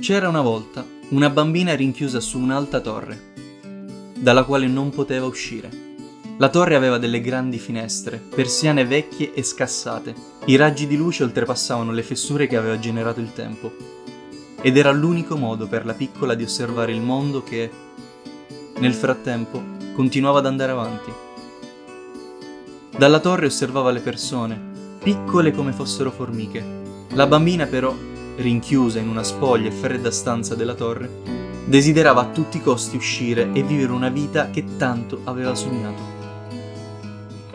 C'era una volta una bambina rinchiusa su un'alta torre, dalla quale non poteva uscire. La torre aveva delle grandi finestre, persiane vecchie e scassate. I raggi di luce oltrepassavano le fessure che aveva generato il tempo. Ed era l'unico modo per la piccola di osservare il mondo che, nel frattempo, continuava ad andare avanti. Dalla torre osservava le persone, piccole come fossero formiche. La bambina però rinchiusa in una spoglia e fredda stanza della torre, desiderava a tutti i costi uscire e vivere una vita che tanto aveva sognato.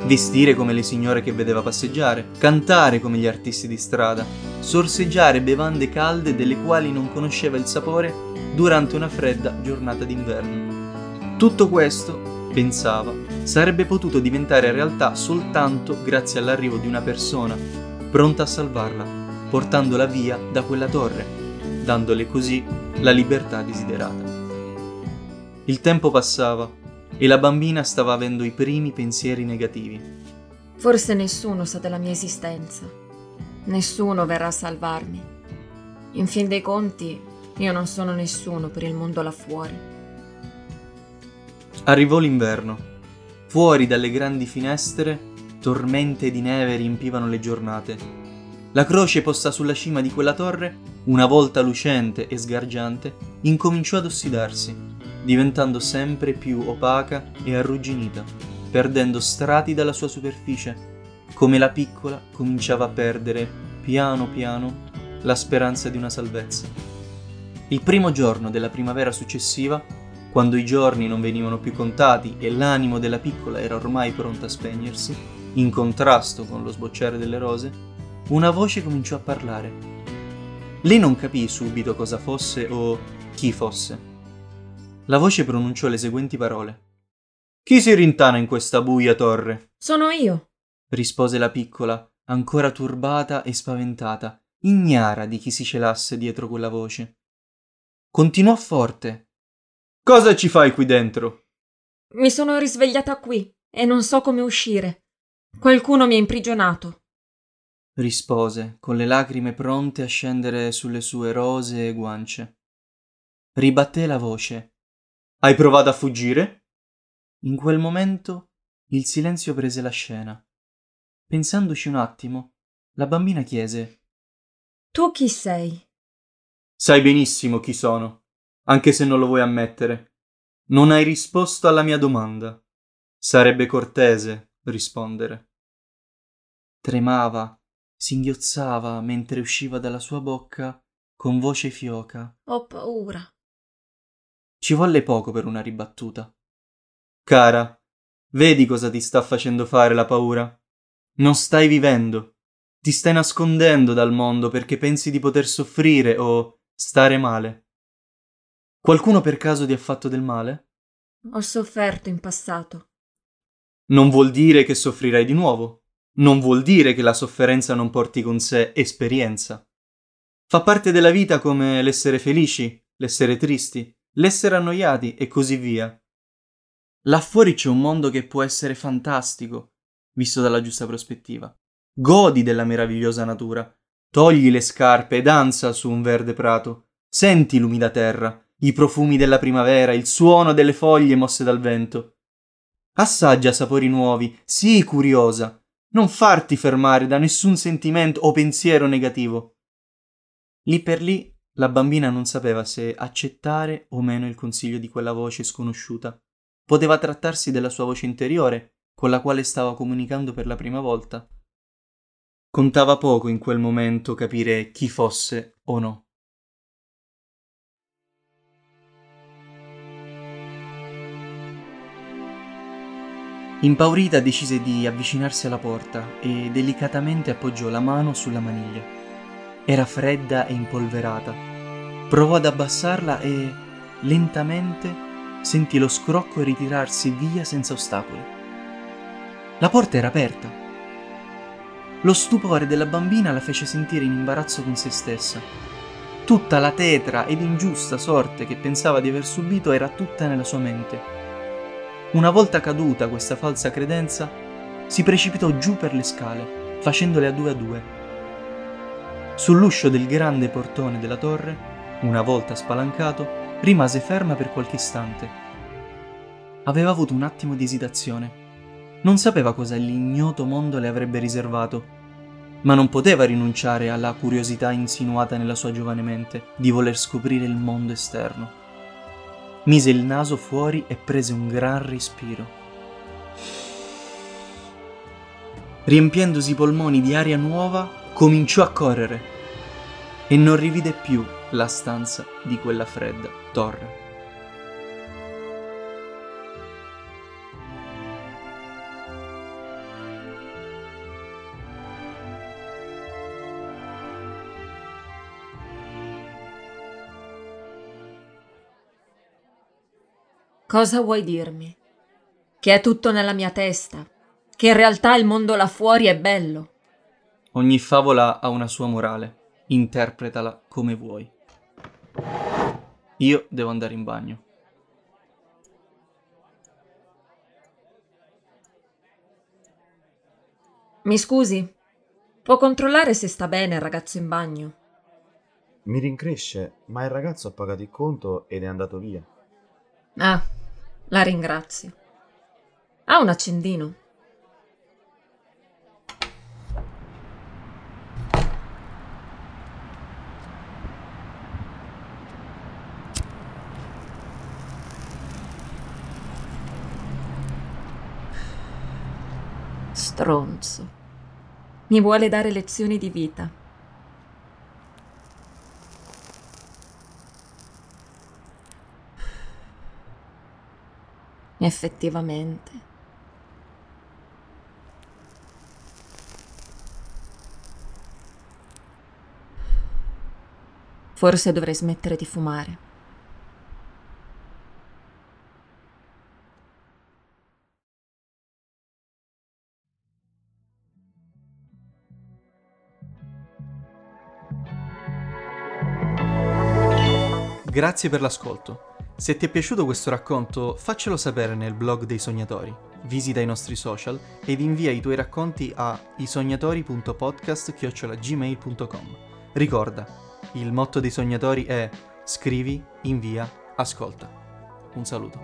Vestire come le signore che vedeva passeggiare, cantare come gli artisti di strada, sorseggiare bevande calde delle quali non conosceva il sapore durante una fredda giornata d'inverno. Tutto questo, pensava, sarebbe potuto diventare realtà soltanto grazie all'arrivo di una persona pronta a salvarla portandola via da quella torre, dandole così la libertà desiderata. Il tempo passava e la bambina stava avendo i primi pensieri negativi. Forse nessuno sa della mia esistenza. Nessuno verrà a salvarmi. In fin dei conti, io non sono nessuno per il mondo là fuori. Arrivò l'inverno. Fuori dalle grandi finestre, tormente di neve riempivano le giornate la croce posta sulla cima di quella torre, una volta lucente e sgargiante, incominciò ad ossidarsi, diventando sempre più opaca e arrugginita, perdendo strati dalla sua superficie, come la piccola cominciava a perdere, piano piano, la speranza di una salvezza. Il primo giorno della primavera successiva, quando i giorni non venivano più contati e l'animo della piccola era ormai pronta a spegnersi, in contrasto con lo sbocciare delle rose, una voce cominciò a parlare. Lei non capì subito cosa fosse o chi fosse. La voce pronunciò le seguenti parole. Chi si rintana in questa buia torre? Sono io, rispose la piccola, ancora turbata e spaventata, ignara di chi si celasse dietro quella voce. Continuò forte. Cosa ci fai qui dentro? Mi sono risvegliata qui e non so come uscire. Qualcuno mi ha imprigionato rispose, con le lacrime pronte a scendere sulle sue rosee guance. Ribatté la voce. Hai provato a fuggire? In quel momento il silenzio prese la scena. Pensandoci un attimo, la bambina chiese Tu chi sei? Sai benissimo chi sono, anche se non lo vuoi ammettere. Non hai risposto alla mia domanda. Sarebbe cortese rispondere. Tremava singhiozzava mentre usciva dalla sua bocca con voce fioca. Ho paura. Ci volle poco per una ribattuta. Cara, vedi cosa ti sta facendo fare la paura? Non stai vivendo. Ti stai nascondendo dal mondo perché pensi di poter soffrire o stare male. Qualcuno per caso ti ha fatto del male? Ho sofferto in passato. Non vuol dire che soffrirai di nuovo non vuol dire che la sofferenza non porti con sé esperienza. Fa parte della vita come l'essere felici, l'essere tristi, l'essere annoiati e così via. Là fuori c'è un mondo che può essere fantastico, visto dalla giusta prospettiva. Godi della meravigliosa natura, togli le scarpe e danza su un verde prato, senti i lumi da terra, i profumi della primavera, il suono delle foglie mosse dal vento. Assaggia sapori nuovi, sii curiosa, non farti fermare da nessun sentimento o pensiero negativo. Lì per lì la bambina non sapeva se accettare o meno il consiglio di quella voce sconosciuta. Poteva trattarsi della sua voce interiore, con la quale stava comunicando per la prima volta. Contava poco in quel momento capire chi fosse o no. Impaurita decise di avvicinarsi alla porta e delicatamente appoggiò la mano sulla maniglia. Era fredda e impolverata. Provò ad abbassarla e lentamente sentì lo scrocco ritirarsi via senza ostacoli. La porta era aperta. Lo stupore della bambina la fece sentire in imbarazzo con se stessa. Tutta la tetra ed ingiusta sorte che pensava di aver subito era tutta nella sua mente una volta caduta questa falsa credenza, si precipitò giù per le scale, facendole a due a due. Sull'uscio del grande portone della torre Una volta spalancato, rimase ferma per qualche istante. Aveva avuto un attimo di esitazione. Non sapeva cosa l'ignoto mondo le avrebbe riservato, ma non poteva rinunciare alla curiosità insinuata nella sua giovane mente di voler scoprire il mondo esterno. Mise il naso fuori e prese un gran respiro. Riempiendosi i polmoni di aria nuova, cominciò a correre e non rivide più la stanza di quella fredda torre. Cosa vuoi dirmi? Che è tutto nella mia testa? Che in realtà il mondo là fuori è bello? Ogni favola ha una sua morale. Interpretala come vuoi. Io devo andare in bagno. Mi scusi? Può controllare se sta bene il ragazzo in bagno? Mi rincresce, ma il ragazzo ha pagato il conto ed è andato via. Ah, la ringrazio. Ha un accendino? Stronzo. Mi vuole dare lezioni di vita. Effettivamente. Forse dovrei smettere di fumare. Grazie per l'ascolto. Se ti è piaciuto questo racconto, faccelo sapere nel blog dei sognatori. Visita i nostri social ed invia i tuoi racconti a isognatori.podcast.gmail.com. Ricorda, il motto dei sognatori è scrivi, invia, ascolta. Un saluto.